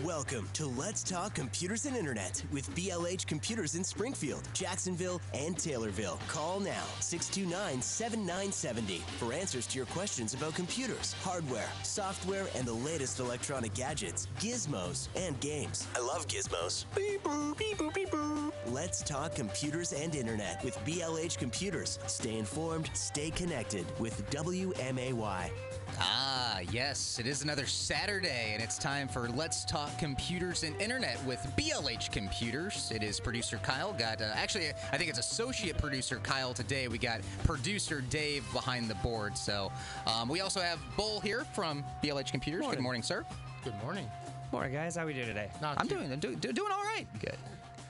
Welcome to Let's Talk Computers and Internet with BLH Computers in Springfield, Jacksonville, and Taylorville. Call now 629 7970 for answers to your questions about computers, hardware, software, and the latest electronic gadgets, gizmos, and games. I love gizmos. Beep boop, beep boop, beep boop. Let's Talk Computers and Internet with BLH Computers. Stay informed, stay connected with WMAY. Ah, yes, it is another Saturday, and it's time for Let's Talk Computers and Internet with BLH Computers. It is producer Kyle. Got uh, actually, I think it's associate producer Kyle today. We got producer Dave behind the board. So um, we also have Bull here from BLH Computers. Good morning, sir. Good morning. Morning, guys. How we doing today? Not I'm too- doing, I'm doing, doing all right. Good.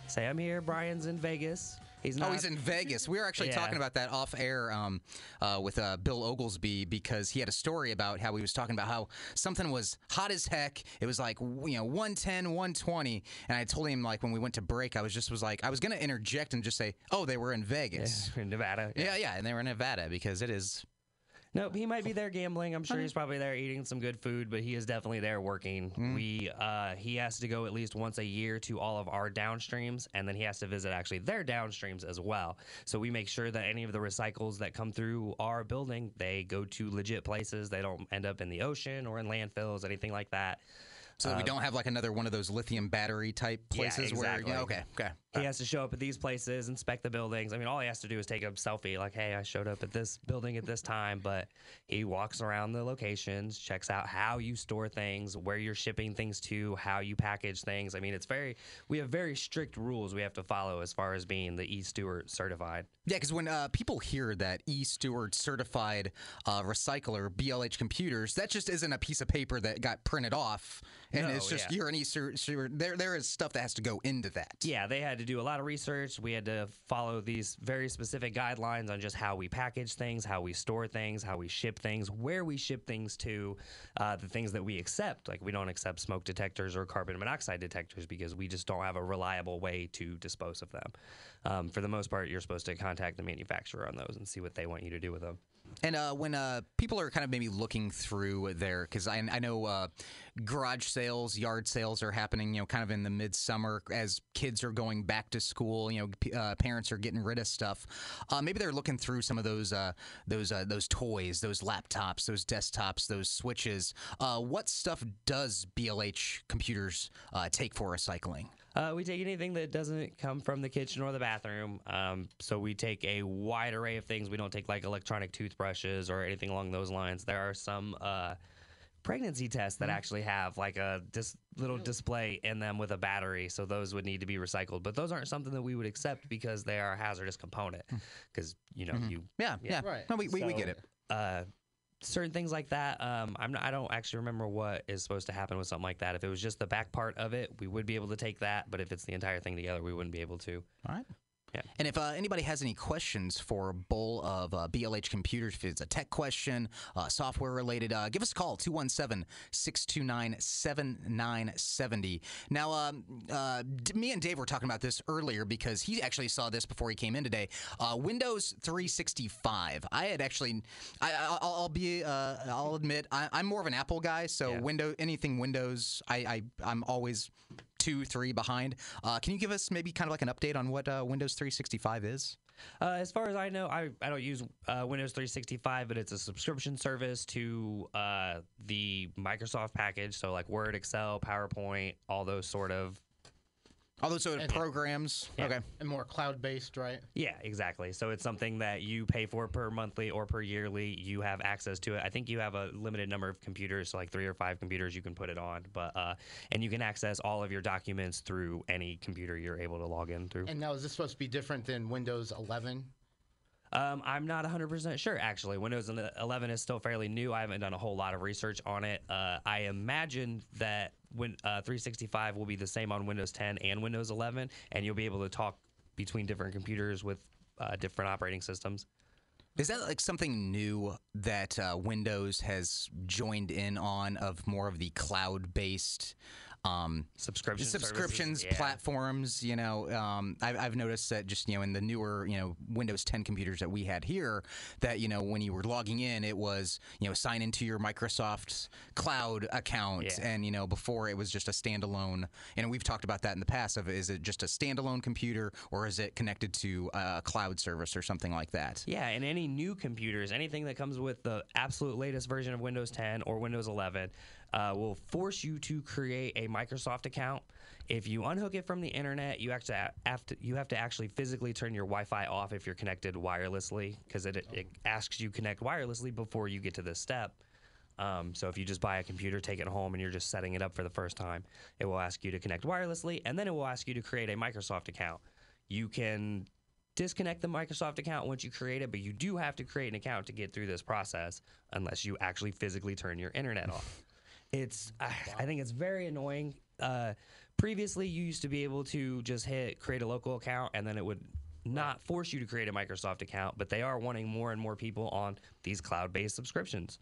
Say I'm here. Brian's in Vegas. He's not. Oh, he's in Vegas. We were actually Yeah. talking about that off air um, uh, with uh, Bill Oglesby because he had a story about how he was talking about how something was hot as heck. It was like you know 110, 120, and I told him like when we went to break, I was just was like I was gonna interject and just say, oh, they were in Vegas. in Nevada. Yeah, yeah, and they were in Nevada because it is. Nope, he might be there gambling. I'm sure he's probably there eating some good food, but he is definitely there working. Mm-hmm. We uh, he has to go at least once a year to all of our downstreams, and then he has to visit actually their downstreams as well. So we make sure that any of the recycles that come through our building, they go to legit places. They don't end up in the ocean or in landfills, anything like that. So that we don't have like another one of those lithium battery type Uh, Yeah, places where exactly. yeah, okay, okay. He has to show up at these places, inspect the buildings. I mean, all he has to do is take a selfie, like, hey, I showed up at this building at this time. But he walks around the locations, checks out how you store things, where you're shipping things to, how you package things. I mean, it's very, we have very strict rules we have to follow as far as being the E Stewart certified. Yeah, because when uh, people hear that E Stewart certified uh, recycler BLH computers, that just isn't a piece of paper that got printed off, and No, it's just yeah. you're an E Stewart. There, there is stuff that has to go into that. Yeah, they had to do a lot of research. We had to follow these very specific guidelines on just how we package things, how we store things, how we ship things, where we ship things to, uh, the things that we accept. Like, we don't accept smoke detectors or carbon monoxide detectors because we just don't have a reliable way to dispose of them. Um, for the most part, you're supposed to contact the manufacturer on those and see what they want you to do with them. And uh, when uh, people are kind of maybe looking through there, because I, I know uh, garage sales, yard sales are happening, you know, kind of in the midsummer as kids are going back to school. You know, p- uh, parents are getting rid of stuff. Uh, maybe they're looking through some of those uh, those those toys, those laptops, those desktops, those switches. What stuff does BLH computers take for recycling? Uh, we take anything that doesn't come from the kitchen or the bathroom. Um, so we take a wide array of things. We don't take like electronic toothbrushes or anything along those lines. There are some uh, pregnancy tests that actually have like a dis- little display in them with a battery. So those would need to be recycled. But those aren't something that we would accept because they are a hazardous component. Because you know you Yeah, yeah, Right. No, we, we, we so, get it. Uh, certain things like that. Um, I'm not, I don't actually remember what is supposed to happen with something like that. If it was just the back part of it, we would be able to take that. But if it's the entire thing together, we wouldn't be able to. All right. Yeah. And if uh, anybody has any questions for a Bull of uh, BLH Computers, if it's a tech question, uh, software related, uh, give us a call 217 629 7970. Now, um, uh, d- me and Dave were talking about this earlier because he actually saw this before he came in today. Uh, Windows 365. I had actually, I, I- I'll, I'll be, uh, I'll admit, I, I'm more of an Apple guy, so Yeah. Windows, anything Windows, I, I, I'm always two, three behind. Uh, can you give us maybe kind of like an update on what uh, Windows 365 is? Uh, as far as I know, I, I don't use uh, Windows 365, but it's a subscription service to uh, the Microsoft package. So, like Word, Excel, PowerPoint, all those sort of. All those sort of And- programs. Yeah. Okay. and more cloud based, right? Yeah, exactly. So, it's something that you pay for per monthly or per yearly. You have access to it. I think you have a limited number of computers, so like three or five computers you can put it on. But uh, And you can access all of your documents through any computer you're able to log in through. And now is this supposed to be different than Windows 11? Um, I'm not 100% sure, actually. Windows 11 is still fairly new. I haven't done a whole lot of research on it. Uh, I imagine that when, uh, 365 will be the same on Windows 10 and Windows 11, and you'll be able to talk between different computers with uh, different operating systems. Is that like something new that uh, Windows has joined in on of more of the cloud based um, Subscription services, subscriptions, yeah. platforms. You know, um, I've, I've noticed that just you know in the newer you know Windows 10 computers that we had here, that you know when you were logging in, it was you know sign into your Microsoft Cloud account, Yeah. and you know before it was just a standalone. And we've talked about that in the past. Of is it just a standalone computer or is it connected to a cloud service or something like that? Yeah, and any new computers, anything that comes with the absolute latest version of Windows 10 or Windows 11, uh, will force you to create a Microsoft account. If you unhook it from the internet, you actually have to you have to actually physically turn your Wi-Fi off if you're connected wirelessly, because it, it asks you connect wirelessly before you get to this step. Um, so if you just buy a computer, take it home, and you're just setting it up for the first time, it will ask you to connect wirelessly, and then it will ask you to create a Microsoft account. You can disconnect the Microsoft account once you create it, but you do have to create an account to get through this process unless you actually physically turn your internet off. It's I, I think it's very annoying. Uh, previously, you used to be able to just hit create a local account, and then it would not force you to create a Microsoft account, but they are wanting more and more people on these cloud-based subscriptions.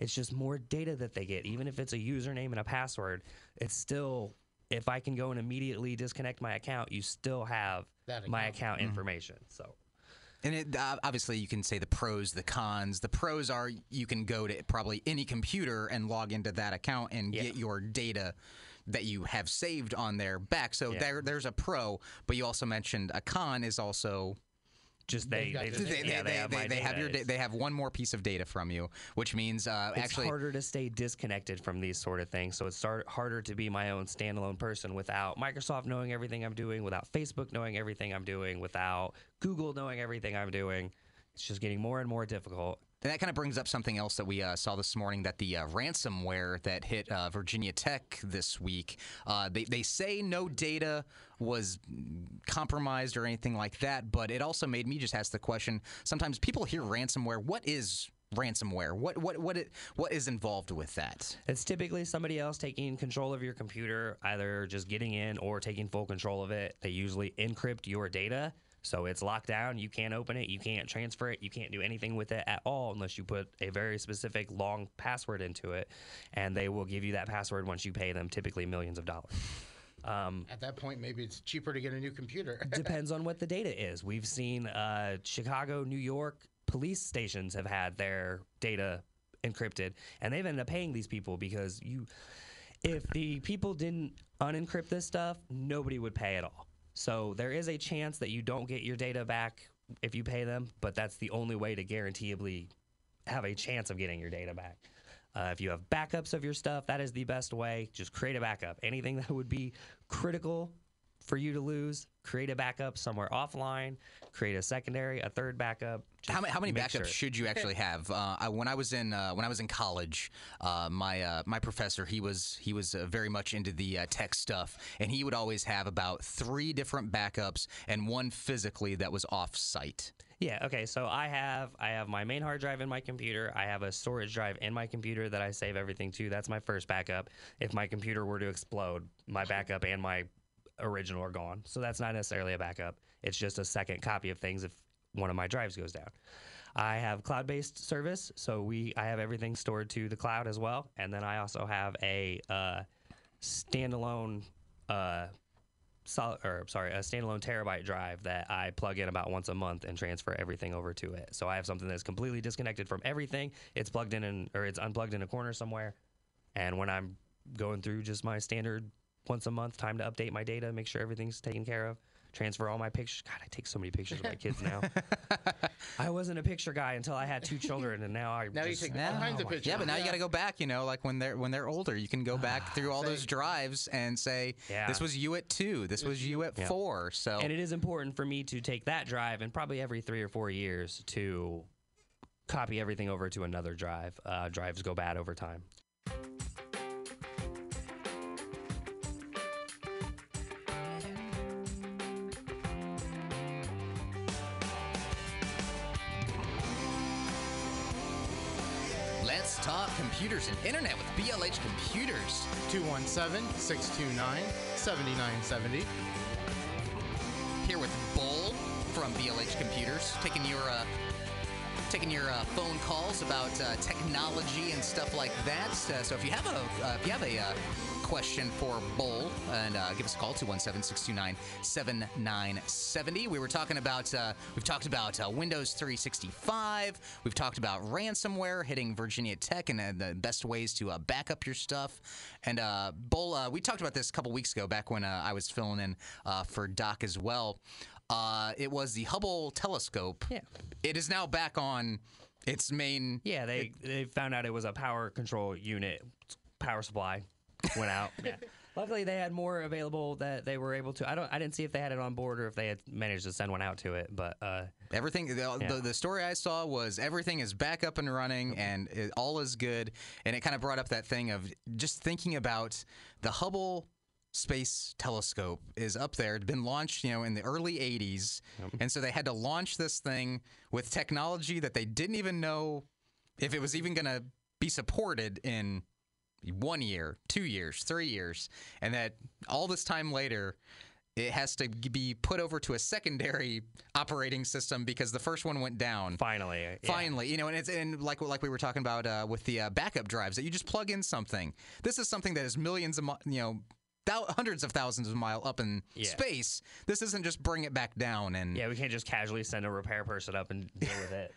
It's just more data that they get, even if it's a username and a password. It's still if I can go and immediately disconnect my account, you still have That my account. account information. So And it, uh, obviously, you can say the pros, the cons. The pros are you can go to probably any computer and log into that account and Yeah. get your data that you have saved on there back. So Yeah. there, there's a pro. But you also mentioned a con is also just they they, just, they, yeah, they, they, have they, have your da- they have one more piece of data from you, which means uh, it's actually harder to stay disconnected from these sort of things. So it's start, harder to be my own standalone person without Microsoft knowing everything I'm doing, without Facebook knowing everything I'm doing, without Google knowing everything I'm doing. It's just getting more and more difficult. And that kind of brings up something else that we uh, saw this morning that the uh, ransomware that hit uh, Virginia Tech this week, uh, they, they say no data was compromised or anything like that, but it also made me just ask the question sometimes people hear ransomware. What is ransomware? What, what, what, it, what is involved with that? It's typically somebody else taking control of your computer, either just getting in or taking full control of it. They usually encrypt your data. So it's locked down. You can't open it. You can't transfer it. You can't do anything with it at all unless you put a very specific long password into it. And they will give you that password once you pay them typically millions of dollars. Um, At that point, maybe it's cheaper to get a new computer. depends on what the data is. We've seen uh, Chicago, New York police stations have had their data encrypted, and they've ended up paying these people because you, if the people didn't unencrypt this stuff, nobody would pay at all. So there is a chance that you don't get your data back if you pay them, but that's the only way to guaranteeably have a chance of getting your data back. Uh, if you have backups of your stuff, that is the best way. Just create a backup. Anything that would be critical for you to lose, create a backup somewhere offline, create a secondary, a third backup. How many, how many backups sure. should you actually have? Uh, I, when I was in uh, when I was in college, uh, my uh, my professor he was he was uh, very much into the uh, tech stuff, and he would always have about three different backups and one physically that was off site. Yeah. Okay. So I have I have my main hard drive in my computer. I have a storage drive in my computer that I save everything to. That's my first backup. If my computer were to explode, my backup and my original are gone. So that's not necessarily a backup. It's just a second copy of things if one of my drives goes down. I have cloud-based service, so we I have everything stored to the cloud as well, and then I also have a uh, standalone. Uh, or sorry, a standalone terabyte drive that I plug in about once a month and transfer everything over to it. So I have something that's completely disconnected from everything. It's plugged in, in or it's unplugged in a corner somewhere. And when I'm going through just my standard once a month time to update my data, make sure everything's taken care of, transfer all my pictures. God, I take so many pictures of my kids now. I wasn't a picture guy until I had two children, and now I Now you just, take all kinds of pictures. Yeah, but now you got to go back. You know, like when they're when they're older, you can go back through all those drives and say, Yeah. "This was you at two. This was you at Yeah. four. So And it is important for me to take that drive and probably every three or four years to copy everything over to another drive. Uh, drives go bad over time. Computers and internet with BLH Computers. 217 629 7970. Here with Bull from BLH Computers, taking your uh, taking your uh, phone calls about uh, technology and stuff like that. Uh, so if you have a uh, if you have a uh, question for Bull, and uh, give us a call 217-629-7970. We were talking about uh, we've talked about uh, Windows 365. We've talked about ransomware hitting Virginia Tech and uh, the best ways to uh, back up your stuff. And uh, Bull, uh, we talked about this a couple weeks ago, back when uh, I was filling in uh, for Doc as well. Uh, it was the Hubble telescope. Yeah. It is now back on its main. Yeah, they they found out it was a power control unit, power supply went out. yeah. Luckily, they had more available that they were able to. I don't. I didn't see if they had it on board or if they had managed to send one out to it. But uh, Everything, the, the, the story I saw was everything is back up and running and it, all is good. And it kind of brought up that thing of just thinking about the Hubble Space Telescope is up there. It'd been launched, you know, in the early 80s. And so they had to launch this thing with technology that they didn't even know if it was even going to be supported in one year, two years, three years, and that all this time later, it has to be put over to a secondary operating system because the first one went down. finally, yeah. Finally, you know, and it's and like like we were talking about uh, with the uh, backup drives that you just plug in something. This is something that is millions of you know. Thou- hundreds of thousands of mile up in Yeah. space. This isn't just bring it back down and Yeah, we can't just casually send a repair person up and deal with it.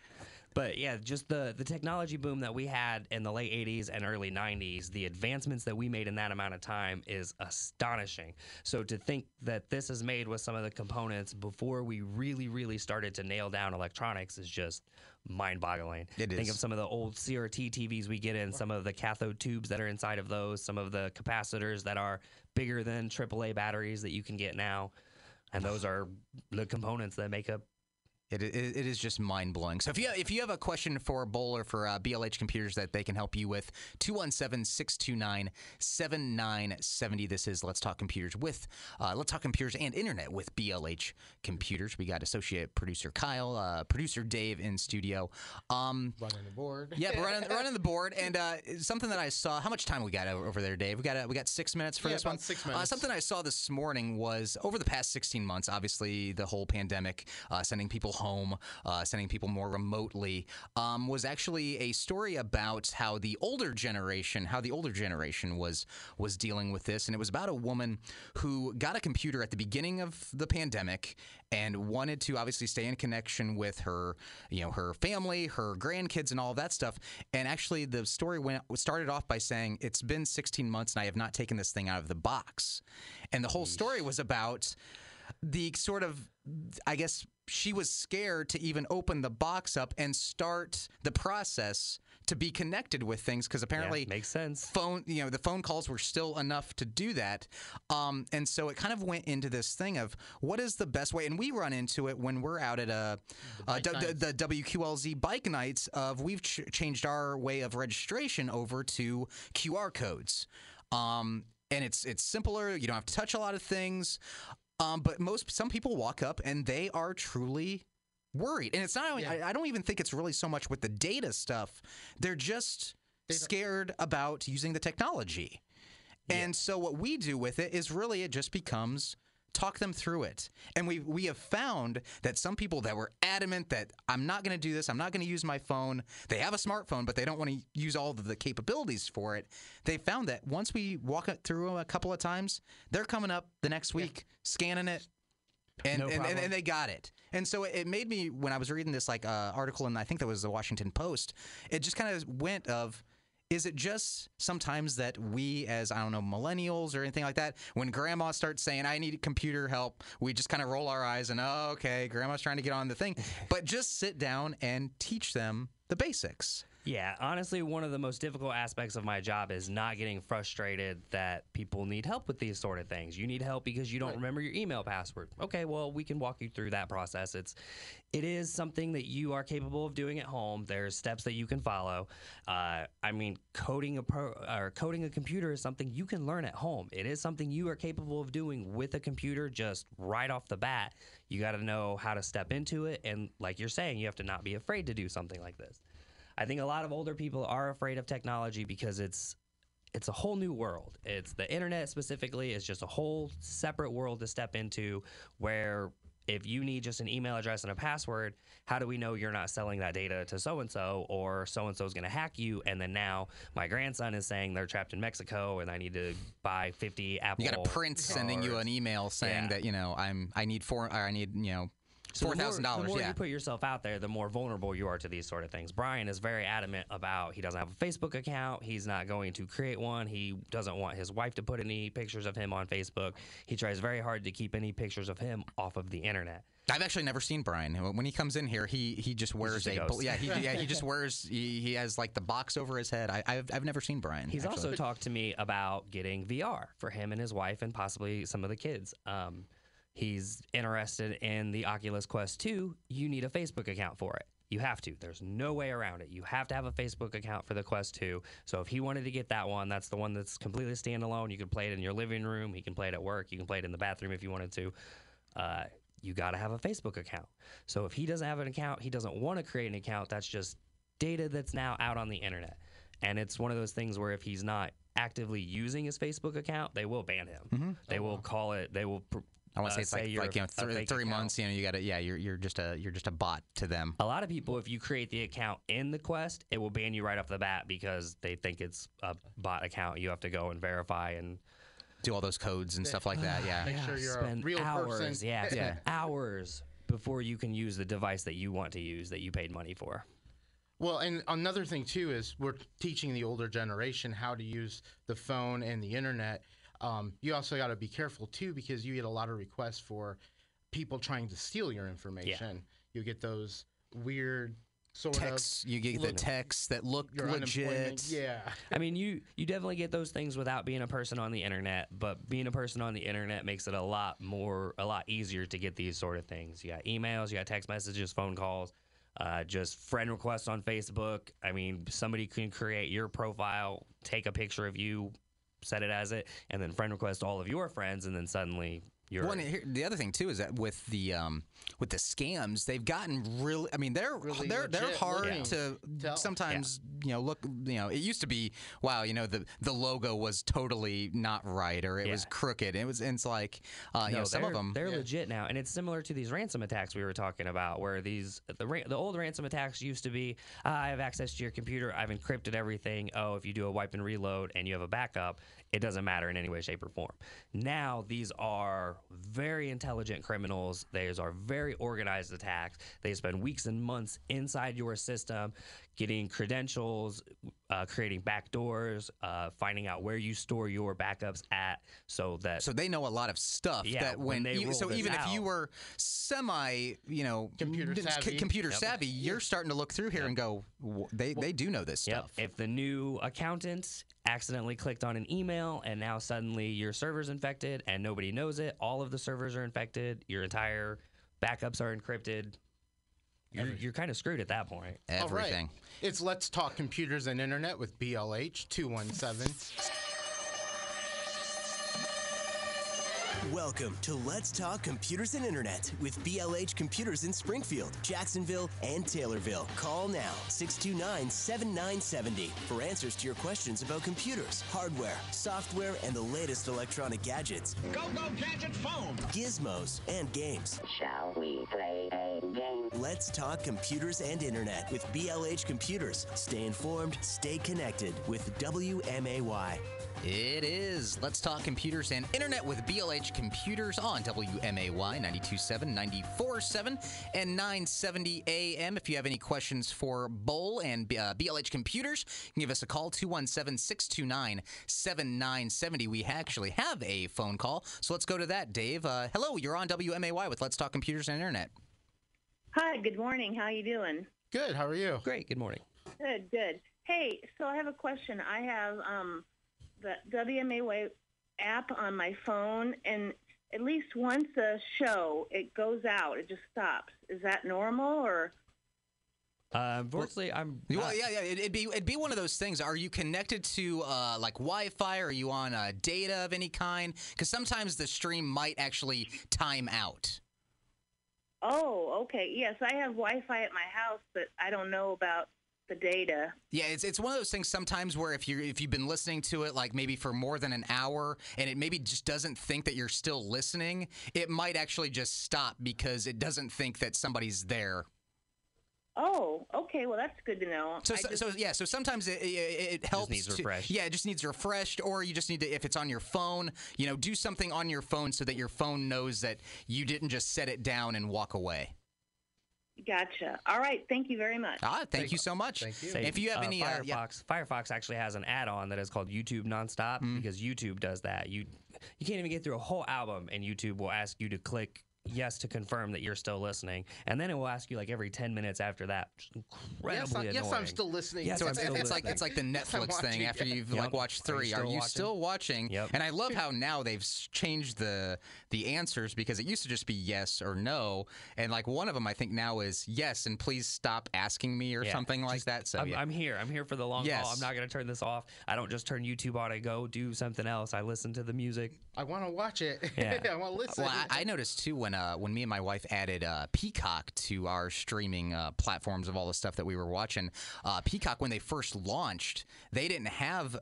But yeah, just the the technology boom that we had in the late 80s and early 90s, the advancements that we made in that amount of time is astonishing. So to think that this is made with some of the components before we really really started to nail down electronics is just mind-boggling. It Think is. of some of the old CRT TVs we get in, some of the cathode tubes that are inside of those, some of the capacitors that are bigger than AAA batteries that you can get now. And those are the components that make up It, it, it is just mind blowing. So if you if you have a question for Bull or for uh, BLH Computers that they can help you with, 217 629 7970. This is Let's Talk Computers with uh, Let's Talk Computers and Internet with BLH Computers. We got associate producer Kyle, uh, producer Dave in studio. Um, Running the board. yeah, running, running the board, and uh, something that I saw. How much time we got over there, Dave? We got uh, we got six minutes for Yeah, this one. six Uh, minutes. something I saw this morning was over the past 16 months. Obviously, the whole pandemic, uh, sending people home, uh, sending people more remotely, um, was actually a story about how the older generation, how the older generation was was dealing with this, and it was about a woman who got a computer at the beginning of the pandemic and wanted to obviously stay in connection with her, you know, her family, her grandkids, and all that stuff. And actually, the story went started off by saying it's been 16 months and I have not taken this thing out of the box. And the whole story was about the sort of, I guess, she was scared to even open the box up and start the process to be connected with things because apparently makes sense. phone you know the phone calls were still enough to do that. Um, and so it kind of went into this thing of what is the best way and we run into it when we're out at a, uh, d- d- the WQLZ bike nights of we've ch- changed our way of registration over to QR codes. Um, and it's it's simpler. You don't have to touch a lot of things um, but most some people walk up and they are truly worried. And it's not only, I, I don't even think it's really so much with the data stuff. They're just scared about using the technology. And so what we do with it is really it just becomes talk them through it and we we have found that some people that were adamant that I'm not going to do this I'm not going to use my phone they have a smartphone but they don't want to use all of the capabilities for it they found that once we walk it through them a couple of times they're coming up the next week scanning it and, No and, and, and they got it. And so it made me when I was reading this like uh, article, and I think that was the Washington Post. It just kind of went of. Is it just sometimes that we, as I don't know, millennials or anything like that, when grandma starts saying, I need computer help, we just kind of roll our eyes and, oh, okay, grandma's trying to get on the thing. but just sit down and teach them the basics. Yeah, honestly, one of the most difficult aspects of my job is not getting frustrated that people need help with these sort of things. You need help because you don't remember your email password. Okay, well, we can walk you through that process. It's it is something that you are capable of doing at home. There's steps that you can follow. Uh, I mean, coding a pro or coding a computer is something you can learn at home. It is something you are capable of doing with a computer just right off the bat. You got to know how to step into it, and like you're saying, you have to not be afraid to do something like this. I think a lot of older people are afraid of technology because it's it's a whole new world. It's the internet specifically is just a whole separate world to step into where if you need just an email address and a password, how do we know you're not selling that data to so and so or so and so is going to hack you? And then now my grandson is saying they're trapped in Mexico and I need to buy 50 Apple. You got a prince sending you an email saying Yeah. that you know I'm I need four or I need you know So four the more- The more Yeah. you put yourself out there, the more vulnerable you are to these sort of things. Brian is very adamant about he doesn't have a Facebook account. He's not going to create one. He doesn't want his wife to put any pictures of him on Facebook. He tries very hard to keep any pictures of him off of the internet. I've actually never seen Brian. When he comes in here, he he just wears just a a, yeah he yeah he just wears he, he has like the box over his head. I I've, I've never seen Brian. He's actually. also talked to me about getting VR for him and his wife and possibly some of the kids. Um, he's interested in the Oculus Quest 2. You need a Facebook account for it. You have to. There's no way around it. You have to have a Facebook account for the Quest 2. So if he wanted to get that one, that's the one that's completely standalone. You can play it in your living room. He can play it at work. You can play it in the bathroom if you wanted to. Uh, you got to have a Facebook account. So if he doesn't have an account, he doesn't want to create an account. That's just data that's now out on the internet. And it's one of those things where if he's not actively using his Facebook account, they will ban him. They will call it. They will. pr- I want uh, to say it's like like you know a three, three account. months. You know you got to yeah you're you're just a you're just a bot to them. A lot of people, if you create the account in the Quest, it will ban you right off the bat because they think it's a bot account. You have to go and verify and Do all those codes and stuff like that. Yeah. Make sure you're spend a real hours. person. Yeah, spend Yeah. hours before you can use the device that you want to use that you paid money for. Well, and another thing too is we're teaching the older generation how to use the phone and the internet. Um, you also got to be careful too because you get a lot of requests for people trying to steal your information. You get those weird sort Texts you get the texts that look legit. Yeah. I mean, you you definitely get those things without being a person on the internet, but being a person on the internet makes it a lot more, a lot easier to get these sort of things. You got emails, you got text messages, phone calls, uh, just friend requests on Facebook. I mean, somebody can create your profile, take a picture of you, set it as it, and then friend request all of your friends, and then suddenly you're. Well, and here, the other thing too is that with the um, with the scams, they've gotten really. I mean, they're Really they're they're hard looking. to Tell. sometimes you know look. You know, it used to be wow. You know, the the logo was totally not right or it was crooked. It was. And it's like uh, you know some of them. they're legit now, and it's similar to these ransom attacks we were talking about, where these the the old ransom attacks used to be, "Ah, I have access to your computer, I've encrypted everything. Oh, if you do a wipe and reload and you have a backup, it doesn't matter in any way, shape, or form. Now these are very intelligent criminals. These are very organized attacks. They spend weeks and months inside your system, getting credentials, uh, creating backdoors, uh, finding out where you store your backups at, so that So they know a lot of stuff Yeah, that when when, they you- roll so this even if you were semi, you know, Computer d- c- savvy. computer savvy, you're starting to look through here and go, "W- they they do know this Yep. stuff. If the new accountant accidentally clicked on an email and now suddenly your server's infected and nobody knows it, all of the servers are infected, your entire backups are encrypted. You're, you're kind of screwed at that point. All right. Everything. It's Let's Talk Computers and Internet with BLH 217. Welcome to Let's Talk Computers and Internet with BLH Computers in Springfield, Jacksonville, and Taylorville. Call now 629 7970 for answers to your questions about computers, hardware, software, and the latest electronic gadgets, Go Go Gadget Phone. gizmos, and games. Shall we play a game? Let's talk computers and internet with BLH Computers. Stay informed, stay connected with WMAY. It is. Let's talk computers and internet with BLH Computers on WMAY 927, 947, and 970 AM. If you have any questions for Bowl and uh, BLH Computers, you can give us a call 217 629 7970. We actually have a phone call, so let's go to that. Dave, uh, hello. You're on WMAY with Let's Talk Computers and Internet. Hi, good morning. How are you doing? Good. How are you? Great. Good morning. Good, good. Hey, so I have a question. I have um, the WMA app on my phone, and at least once a show, it goes out. It just stops. Is that normal, or Uh, unfortunately, I'm. Well, yeah, yeah. It'd it'd be it'd be one of those things. Are you connected to uh, like Wi-Fi? Are you on uh, data of any kind? Because sometimes the stream might actually time out. oh, okay, yes, I have Wi-Fi at my house, but I don't know about the data. Yeah, it's it's one of those things sometimes where if you if you've been listening to it like maybe for more than an hour and it maybe just doesn't think that you're still listening, it might actually just stop because it doesn't think that somebody's there. Oh, okay. Well, that's good to know. So, so, just- so yeah, so sometimes it, it, it helps. needs to- yeah, it just needs refreshed, or you just need to, if it's on your phone, you know, do something on your phone so that your phone knows that you didn't just set it down and walk away. Gotcha. All right. Thank you very much. Ah, thank you so much. Thank you. If you have Uh, any, uh, Firefox, yeah. Firefox actually has an add-on that is called YouTube Nonstop Mm-hmm. because YouTube does that. You you can't even get through a whole album, and YouTube will ask you to click yes to confirm that you're still listening, and then it will ask you like every ten minutes after that. Yes, I, yes, I'm still listening. Yes, So it's, still it's like it's like the Netflix thing after you've Yep. like watched Are you three. Are you watching? still watching? Yep. And I love how now they've changed the the answers because it used to just be yes or no, and like one of them I think now is yes and please stop asking me or Yeah, something like that. So I'm, yeah. I'm here. I'm here for the long Yes. haul. I'm not going to turn this off. I don't just turn YouTube on and go do something else. I listen to the music. I want to watch it. Yeah. I want to listen. Well, I, I noticed too when uh, when me and my wife added uh, Peacock to our streaming uh, platforms of all the stuff that we were watching. Uh, Peacock, when they first launched, they didn't have.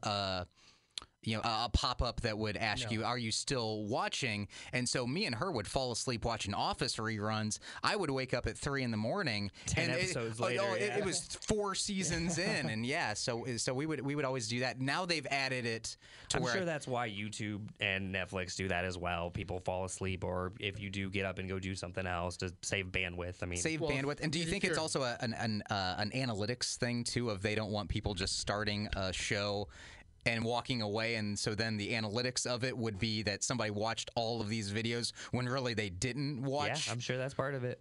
Uh, you know, a, a pop up that would ask you, "Are you still watching?" And so me and her would fall asleep watching Office reruns. I would wake up at three in the morning. 10 and episodes it, oh, later, oh, it, yeah. it was four seasons in, and yeah, so so we would we would always do that. Now they've added it to I'm where sure that's why YouTube and Netflix do that as well. People fall asleep, or if you do get up and go do something else to save bandwidth. I mean, save Well, bandwidth. And do you think it's also a, an an, uh, an analytics thing too? Of they don't want people just starting a show and walking away, and so then the analytics of it would be that somebody watched all of these videos when really they didn't watch. yeah. I'm sure that's part of it.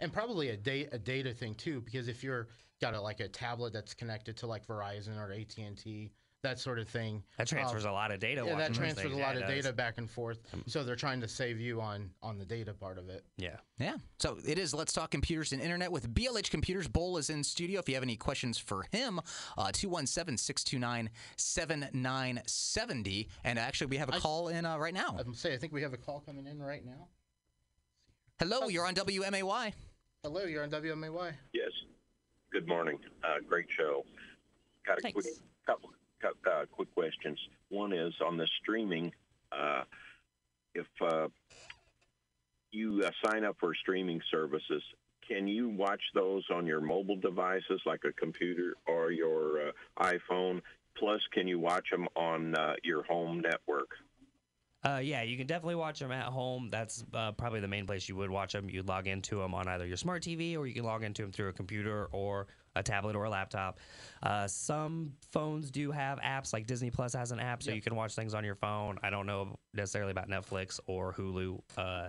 and probably a data a data thing too, because if you're got a, like a tablet that's connected to like Verizon or AT and T, that sort of thing. That transfers uh, a lot of data. Yeah, that transfers a lot Yeah, of data back and forth. So they're trying to save you on on the data part of it. Yeah. Yeah. So it is Let's Talk Computers and Internet with BLH Computers. Bowl is in studio. If you have any questions for him, uh, 217 629 7970. And actually, we have a call in uh, right now. I'm say I think we have a call coming in right now. Hello, you're on WMAY. Hello, you're on WMAY. Yes. Good morning. Uh, great show. Got a Thanks. quick couple cou- uh, quick questions. One is on the streaming. Uh, if uh, you uh, sign up for streaming services, can you watch those on your mobile devices like a computer or your uh, iPhone? Plus, can you watch them on uh, your home network? Uh, yeah, you can definitely watch them at home. That's uh, probably the main place you would watch them. You'd log into them on either your smart TV or you can log into them through a computer or a tablet or a laptop. Uh, some phones do have apps, like Disney Plus has an app, so you can watch things on your phone. I don't know necessarily about Netflix or Hulu. Uh,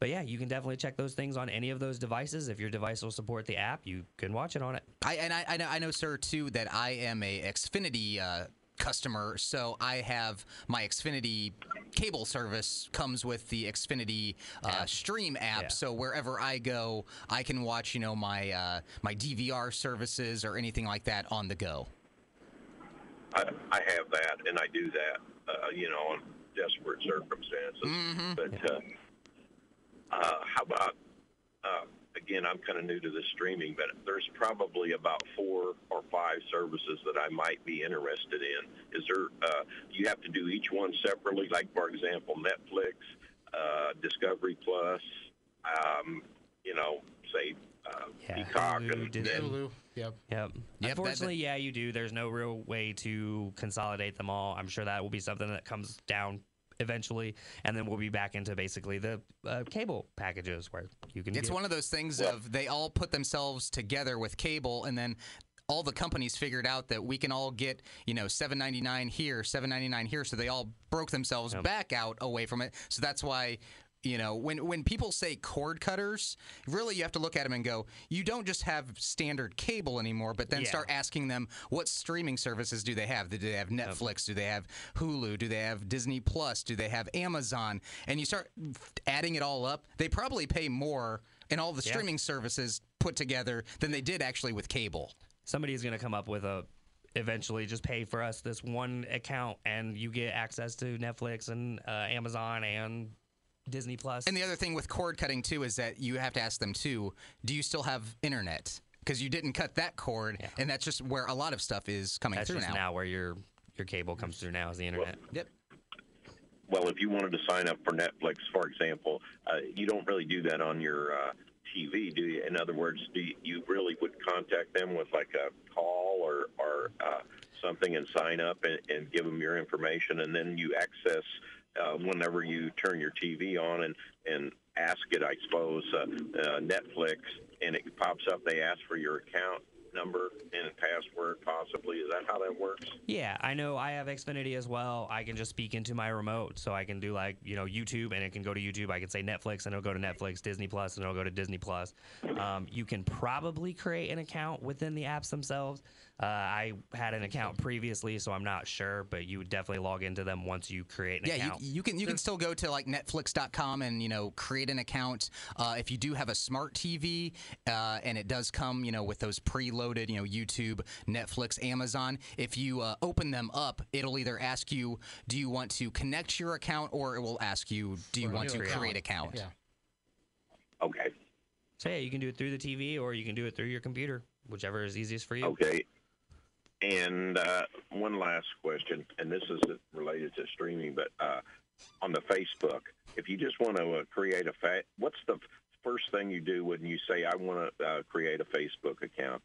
but yeah, you can definitely check those things on any of those devices. If your device will support the app, you can watch it on it. I and I, I know, I know, sir, too, that I am a Xfinity uh, customer, so I have my Xfinity cable service comes with the Xfinity uh, Stream app. Yeah. So wherever I go, I can watch, you know, my uh, my DVR services or anything like that on the go. I, I have that, and I do that, uh, you know, in desperate circumstances. But uh, uh, how about, uh, again, I'm kind of new to this streaming, but there's probably about four or five services that I might be interested in. Is there, uh, do you have to do each one separately? Like, for example, Netflix, uh, Discovery Plus, um, you know, say uh, Yeah, Peacock, Hulu, and Disney. then Hulu. Yep. Yep. that- Unfortunately, yeah, you do. There's no real way to consolidate them all. I'm sure that will be something that comes down eventually, and then we'll be back into basically the uh, cable packages where you can. It's one of those things of they all put themselves together with cable, and then all the companies figured out that we can all get you know 7.99 here 7.99 here so they all broke themselves back out away from it so that's why you know when when people say cord cutters really you have to look at them and go you don't just have standard cable anymore but then Yeah. start asking them what streaming services do they have? Do they have netflix? Do they have hulu? Do they have disney plus? Do they have amazon? And you start adding it all up they probably pay more in all the Yeah. streaming services put together than they did actually with cable. Somebody's going to come up with a eventually just pay for us this one account and you get access to Netflix and uh, Amazon and Disney Plus. And the other thing with cord cutting too is that you have to ask them too. Do you still have internet? because you didn't cut that cord, and that's just where a lot of stuff is coming That's through just now. now where your your cable comes through now is the internet. Yep. Well, if you wanted to sign up for Netflix, for example, uh, you don't really do that on your uh, TV, do you? In other words, do you, you really would contact them with like a call or or uh, something and sign up and, and give them your information, and then you access uh, whenever you turn your TV on and and ask it, I suppose, uh, uh, Netflix, and it pops up. They ask for your account number and password, possibly. Is that how that works? Yeah, I know I have Xfinity as well. I can just speak into my remote, so I can do like you know YouTube, and it can go to YouTube. I can say Netflix, and it'll go to Netflix, Disney Plus, and it'll go to Disney Plus. Um, you can probably create an account within the apps themselves. Uh, I had an account previously, so I'm not sure, but you would definitely log into them once you create an Yeah, you, account. you can you can still go to like Netflix.com and you know create an account. Uh, if you do have a smart TV uh, and it does come you know with those preloaded you know YouTube, Netflix, Amazon. If you uh, open them up, it'll either ask you do you want to connect your account or it will ask you do you For want to account. create account. Yeah. Okay. so yeah, you can do it through the TV, or you can do it through your computer, whichever is easiest for you. Okay. And uh, one last question, and this is related to streaming, but uh, on the Facebook, if you just want to uh, create a fa- what's the first thing you do when you say I want to uh, create a Facebook account?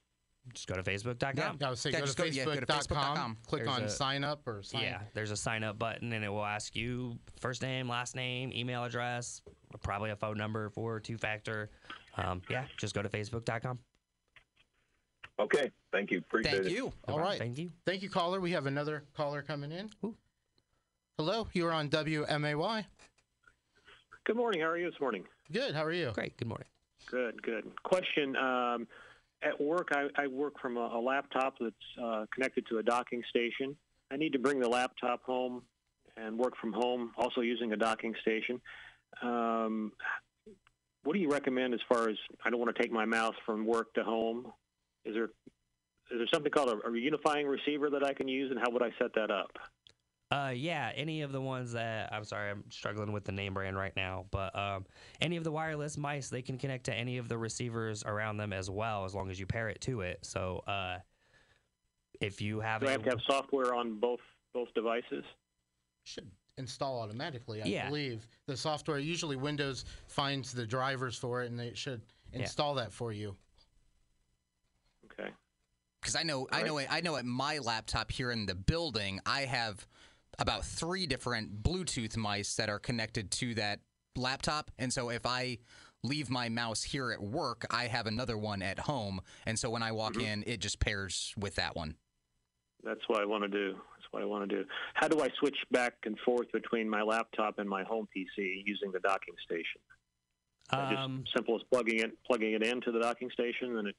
Just go to Facebook.com. I would say Yeah, go to go- yeah, go to Facebook.com, Facebook.com. click There's on a- sign up or sign Yeah, there's a sign up button and it will ask you first name, last name, email address, probably a phone number for two factor. Um, yeah, just go to facebook.com. Okay, thank you. Appreciate Thank it. you. All right. Thank you. Thank you, caller. We have another caller coming in. Ooh. Hello, you are on WMAY. Good morning. How are you this morning? Good. How are you? Great. Good morning. Good, good. Question. Um, at work, I, I work from a, a laptop that's uh, connected to a docking station. I need to bring the laptop home and work from home, also using a docking station. Um, what do you recommend as far as I don't want to take my mouse from work to home? Is there is there something called a, a unifying receiver that I can use, and how would I set that up? Uh, yeah, any of the ones that I'm sorry, I'm struggling with the name brand right now, but um, any of the wireless mice, they can connect to any of the receivers around them as well, as long as you pair it to it. So, uh, if you have, Do I a- have to have software on both both devices? Should install automatically, I Yeah. believe. The software, usually Windows finds the drivers for it and they should Yeah. install that for you. Okay. because I know I know I know at my laptop here in the building I have about three different Bluetooth mice that are connected to that laptop, and so if I leave my mouse here at work, I have another one at home, and so when I walk in, it just pairs with that one. That's what I want to do. That's what I want to do. How do I switch back and forth between my laptop and my home PC using the docking station? um, Just simple as plugging it plugging it into the docking station, and it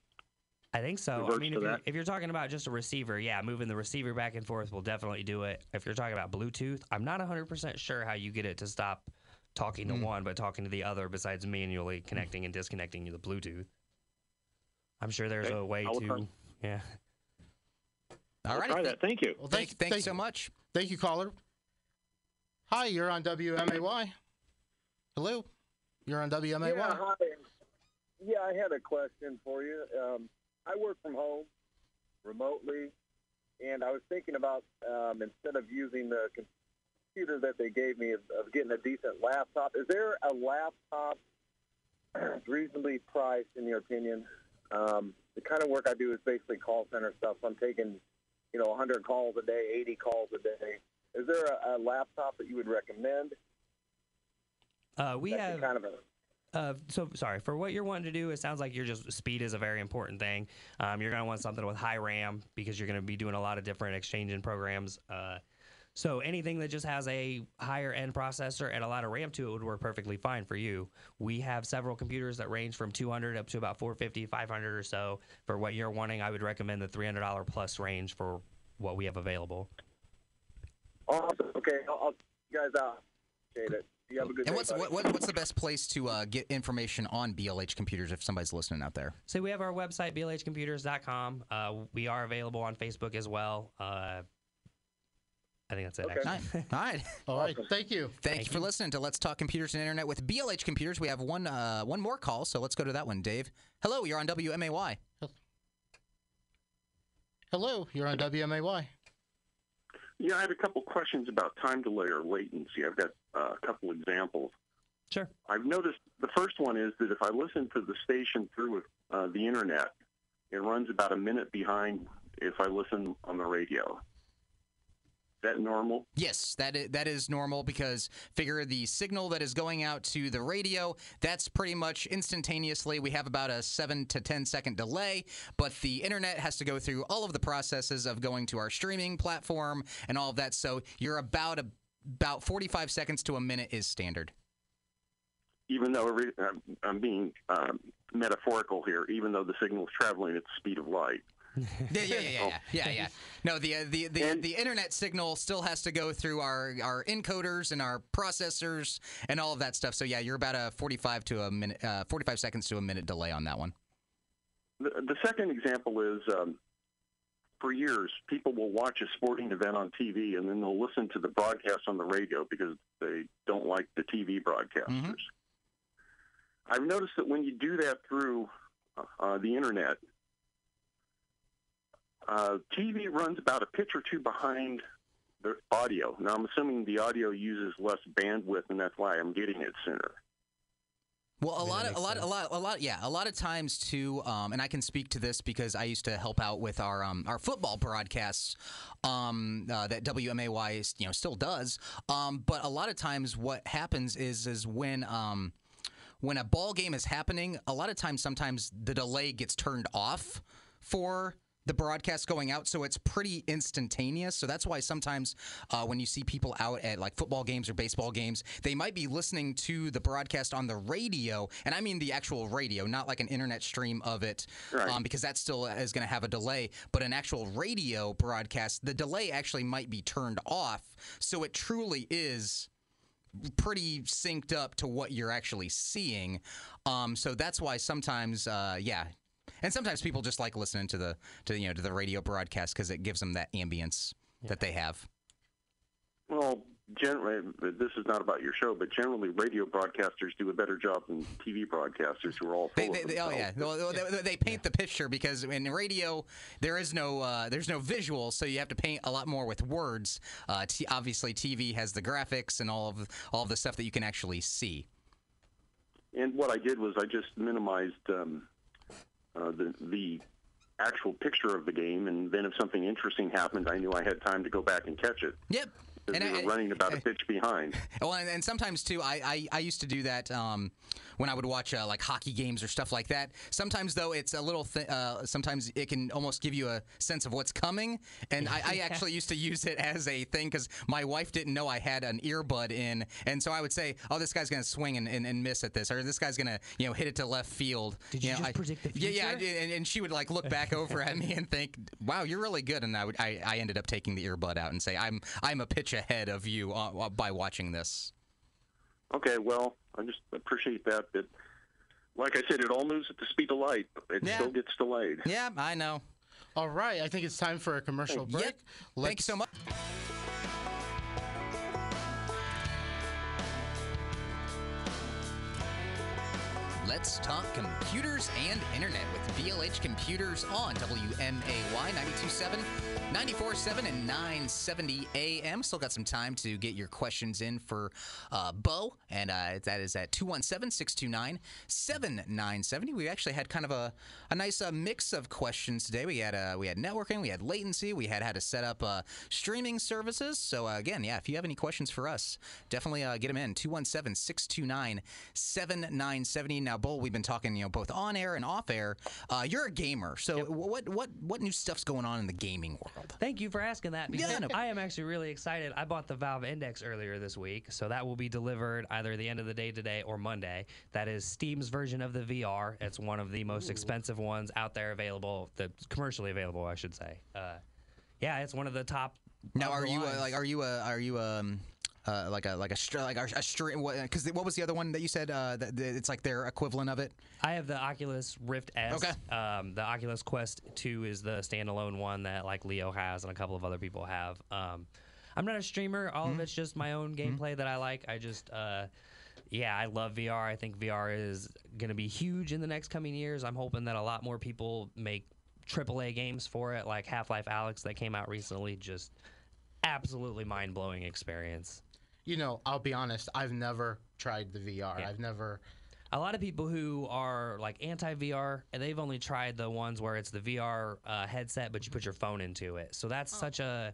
I think so. I mean, if you're, if you're talking about just a receiver, yeah, moving the receiver back and forth will definitely do it. If you're talking about Bluetooth, I'm not 100% sure how you get it to stop talking to one but talking to the other besides manually connecting and disconnecting the Bluetooth. I'm sure there's Okay. a way I'll to, try- yeah. All I'll right, try that. Thank you. Well, thank, thank, you so much. Thank you, caller. Hi, you're on WMAY. Hello, you're on WMAY. Yeah, hi. Yeah, I had a question for you. Um, I work from home remotely, and I was thinking about um, instead of using the computer that they gave me, of, of getting a decent laptop. Is there a laptop reasonably priced, in your opinion? Um, the kind of work I do is basically call center stuff. So I'm taking, you know, 100 calls a day, 80 calls a day. Is there a, a laptop that you would recommend? Uh, we That's have kind of a Uh, so sorry for what you're wanting to do. It sounds like you're just speed is a very important thing. Um, you're gonna want something with high RAM because you're gonna be doing a lot of different exchanging programs. Uh, so anything that just has a higher end processor and a lot of RAM to it would work perfectly fine for you. We have several computers that range from 200 up to about 450, 500 or so. For what you're wanting, I would recommend the $300 plus range for what we have available. awesome. Okay, I'll, I'll you guys out. Appreciate it. You have a good And day. what's what, what, what's the best place to uh, get information on BLH computers if somebody's listening out there? So we have our website, blhcomputers.com. Uh, we are available on Facebook as well. Uh, I think that's it. Okay. Actually. All right. All right, thank you. Thank, you for listening to Let's Talk Computers and Internet with BLH Computers. We have one uh, one more call, so let's go to that one, Dave. Hello, you're on WMAY. Hello, you're on WMAY. Yeah, I had a couple questions about time delay or latency. I've got uh, a couple examples. Sure. I've noticed the first one is that if I listen to the station through uh, the internet, it runs about a minute behind if I listen on the radio. That normal? Yes, that is, that is normal because figure the signal that is going out to the radio, that's pretty much instantaneously. We have about a 7 to 10 second delay, but the internet has to go through all of the processes of going to our streaming platform and all of that. So you're about a, about 45 seconds to a minute is standard. Even though every, I'm, I'm being um, metaphorical here, even though the signal is traveling at the speed of light. Yeah, yeah, yeah, yeah, yeah, yeah. No, the uh, the the, the internet signal still has to go through our our encoders and our processors and all of that stuff. So yeah, you're about a 45 to a minute, uh, 45 seconds to a minute delay on that one. The, the second example is um, for years, people will watch a sporting event on TV and then they'll listen to the broadcast on the radio because they don't like the TV broadcasters. I've noticed that when you do that through uh, the internet, uh, TV runs about a pitch or two behind the audio. Now, I'm assuming the audio uses less bandwidth, and that's why I'm getting it sooner. Well, a lot of a lot a lot a lot yeah, a lot of times too um, and I can speak to this because I used to help out with our um, our football broadcasts um, uh, that WMAY is, you know still does. Um, but a lot of times what happens is is when um, when a ball game is happening, a lot of times sometimes the delay gets turned off for the broadcast going out, so it's pretty instantaneous. So that's why sometimes uh, when you see people out at like football games or baseball games, they might be listening to the broadcast on the radio, and I mean the actual radio, not like an internet stream of it, Right. um, because that still is going to have a delay. But an actual radio broadcast, the delay actually might be turned off, so it truly is pretty synced up to what you're actually seeing. Um, so that's why sometimes, uh, yeah, and sometimes people just like listening to the to you know to the radio broadcast because it gives them that ambience that they have. Well, generally, this is not about your show, but generally, radio broadcasters do a better job than TV broadcasters who are all full They, of they, they, oh yeah, themselves. Well, they, they paint the picture because in radio there is no uh, there's no visual, so you have to paint a lot more with words. Uh, t- obviously, TV has the graphics and all of all of the stuff that you can actually see. And what I did was I just minimized um, uh, the the actual picture of the game, and then if something interesting happened, I knew I had time to go back and catch it. Yep. Because And we I- were running about a pitch behind. Well, and, and sometimes too, I, I, I used to do that um, when I would watch uh, like hockey games or stuff like that. Sometimes though, it's a little. Th- uh, sometimes it can almost give you a sense of what's coming. And I, I actually used to use it as a thing because my wife didn't know I had an earbud in, and so I would say, "Oh, this guy's gonna swing and, and, and miss at this, or this guy's gonna you know hit it to left field." Did you know, just I- predict the Yeah, yeah. I did, and, and she would like look back over at me and think, "Wow, you're really good." And I would, I, I ended up taking the earbud out and say, "I'm, I'm a pitch ahead of you uh, by watching this." Okay, well, I just appreciate that. But like I said, it all moves at the speed of light. It Yeah. still gets delayed. Yeah, I know. All right, I think it's time for a commercial break. Yep. Thank you so much. Let's talk computers and internet with BLH Computers on WMAY 927, 947, and 970 AM. Still got some time to get your questions in for uh, Bo, and uh, that is at 217 629 7970. We actually had kind of a, a nice uh, mix of questions today. We had uh, we had networking, we had latency, we had how to set up uh, streaming services. So, uh, again, yeah, if you have any questions for us, definitely uh, get them in 217 629 7970. Now, Bull, we've been talking, you know, both on air and off air. Uh, you're a gamer, so what what what new stuff's going on in the gaming world? Thank you for asking that. Yeah, no- I am actually really excited. I bought the Valve Index earlier this week, so that will be delivered either the end of the day today or Monday. That is Steam's version of the VR. It's one of the most expensive ones out there available, the commercially available, I should say. Uh, yeah, it's one of the top. Now, are you lines. like are you a are you um uh, like a like a str- like a, a stream? Because what was the other one that you said? Uh, that, that it's like their equivalent of it. I have the Oculus Rift S. Okay. Um, the Oculus Quest 2 is the standalone one that like Leo has and a couple of other people have. Um, I'm not a streamer. All Mm-hmm. of it's just my own gameplay that I like. I just, uh, yeah, I love VR. I think VR is going to be huge in the next coming years. I'm hoping that a lot more people make AAA games for it, like Half Life Alyx that came out recently. Just absolutely mind blowing experience. You know, I'll be honest. I've never tried the VR. Yeah. I've never. A lot of people who are like anti VR, and they've only tried the ones where it's the VR uh, headset, but you put your phone into it. So that's such a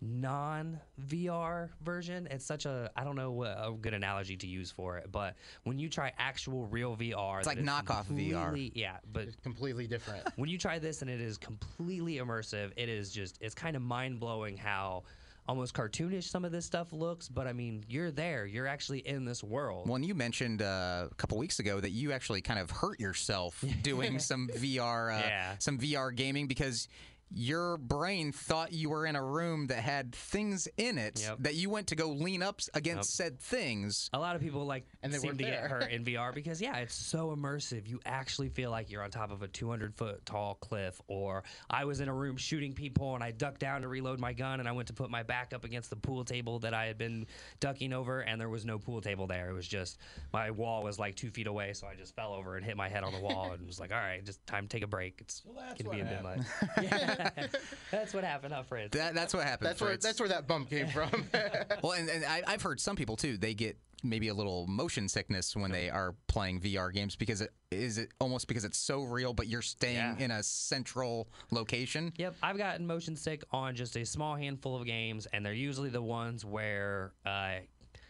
non VR version. It's such a I don't know what a good analogy to use for it, but when you try actual real VR, It's like is knockoff VR. Yeah, but It's completely different. when you try this and it is completely immersive, it is just it's kind of mind blowing how almost cartoonish some of this stuff looks. But I mean, you're there, you're actually in this world. Well, and you mentioned uh, a couple weeks ago that you actually kind of hurt yourself doing some VR, uh, Yeah. some VR gaming because your brain thought you were in a room that had things in it Yep. that you went to go lean up s- against said things. A lot of people like And they seem to there. get hurt in VR because yeah, it's so immersive. You actually feel like you're on top of a 200 foot tall cliff. Or I was in a room shooting people and I ducked down to reload my gun and I went to put my back up against the pool table that I had been ducking over and there was no pool table there. It was just my wall was like two feet away, so I just fell over and hit my head on the wall and was like, all right, just time to take a break. It's gonna be a bit much. Yeah, that's what happened, huh, Fritz? That, that's what happened. That's where that's where that bump came from. well, and, and I, I've heard some people too. They get maybe a little motion sickness when they are playing VR games because it is it almost because it's so real, but you're staying Yeah. in a central location. Yep, I've gotten motion sick on just a small handful of games, and they're usually the ones where uh,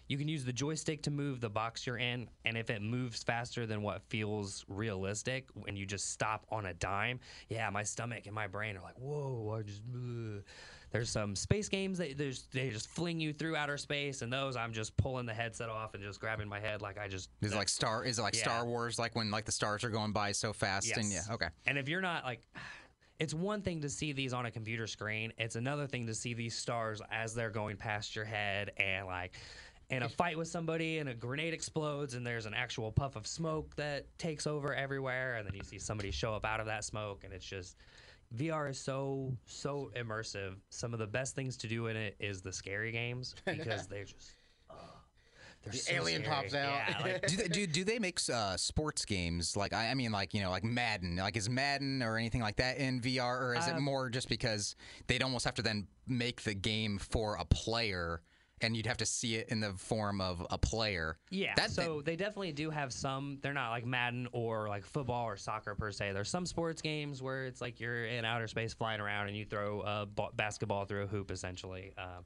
you can use the joystick to move the box you're in, and if it moves faster than what feels realistic, when you just stop on a dime, yeah, my stomach and my brain are like, whoa, I just. ugh." There's some space games that there's they just fling you through outer space, and those I'm just pulling the headset off and just grabbing my head like I just Is it like Star? Is it like Yeah. Star Wars? Like when like the stars are going by so fast? And yeah, okay. And if you're not like, it's one thing to see these on a computer screen. It's another thing to see these stars as they're going past your head and like in a fight with somebody and a grenade explodes and there's an actual puff of smoke that takes over everywhere and then you see somebody show up out of that smoke and it's just VR is so so immersive. Some of the best things to do in it is the scary games because they're just oh, they're The so alien scary. pops out. Yeah, like, do they do, do they make uh, sports games like I, I mean like you know like Madden like is Madden or anything like that in VR or is it Uh, more just because they'd almost have to then make the game for a player and you'd have to see it in the form of a player. Yeah, That- so they definitely do have some. They're not like Madden or like football or soccer per se. There's some sports games where it's like you're in outer space flying around and you throw a basketball through a hoop essentially. Um,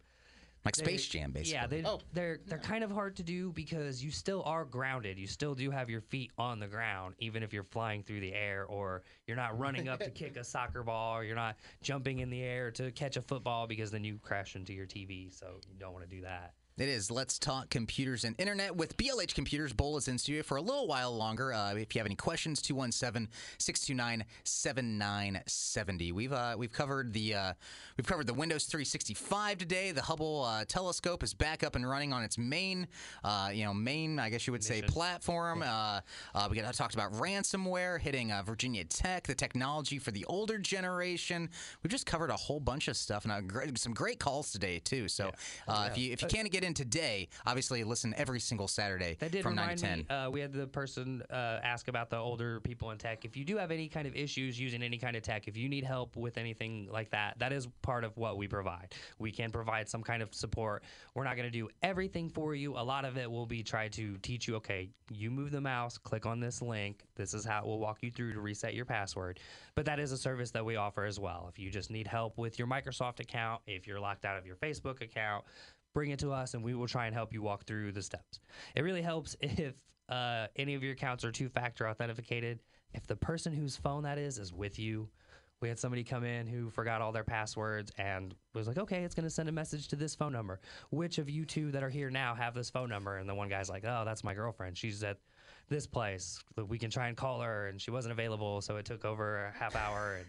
like they- Space Jam basically. Yeah, they, Oh. they're they're kind of hard to do because you still are grounded. You still do have your feet on the ground, even if you're flying through the air or you're not running up to kick a soccer ball or you're not jumping in the air to catch a football because then you crash into your TV. So you don't want to do that. It is Let's Talk Computers and Internet with BLH Computers. Bowl is in studio for a little while longer. Uh, if you have any questions, 217 629 7970. We've uh, we've covered the uh, we've covered the Windows 365 today. The Hubble uh, telescope is back up and running on its main uh, you know main I guess you would say Mission. platform. Uh, uh, we got talked about ransomware hitting uh, Virginia Tech, the technology for the older generation. We've just covered a whole bunch of stuff and uh, great, some great calls today too. So uh, if you if you can't get in today, obviously listen every single Saturday That did from nine to ten. me. Uh, we had the person uh, ask about the older people in tech. If you do have any kind of issues using any kind of tech, if you need help with anything like that, that is part of what we provide. We can provide some kind of support. We're not going to do everything for you. A lot of it will be try to teach you. Okay, you move the mouse, click on this link. This is how it will walk you through to reset your password. But that is a service that we offer as well. If you just need help with your Microsoft account, if you're locked out of your Facebook account, bring it to us and we will try and help you walk through the steps. It really helps if uh, any of your accounts are two factor authenticated. If the person whose phone that is is with you, we had somebody come in who forgot all their passwords and was like, okay, it's going to send a message to this phone number. Which of you two that are here now have this phone number? And the one guy's like, oh, that's my girlfriend. She's at this place. We can try and call her. And she wasn't available. So it took over a half hour. And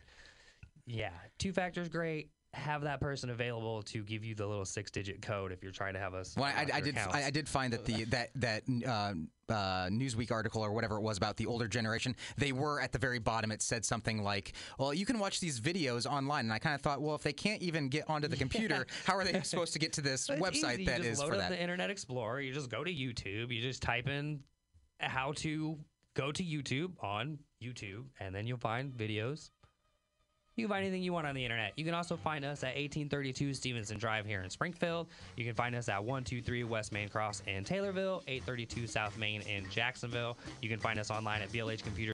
yeah, two factors great. Have that person available to give you the little six digit code if you're trying to have us. Well, I, I did. I, I did find that the that that uh, uh, Newsweek article or whatever it was about the older generation, they were at the very bottom. It said something like, "Well, you can watch these videos online." And I kind of thought, well, if they can't even get onto the computer, how are they supposed to get to this website easy. that you just is load for up that? the Internet Explorer. You just go to YouTube. You just type in how to go to YouTube on YouTube, and then you'll find videos You can find anything you want on the internet. You can also find us at 1832 Stevenson Drive here in Springfield. You can find us at 123 West Main Cross in Taylorville, 832 South Main in Jacksonville. You can find us online at BLH Computer.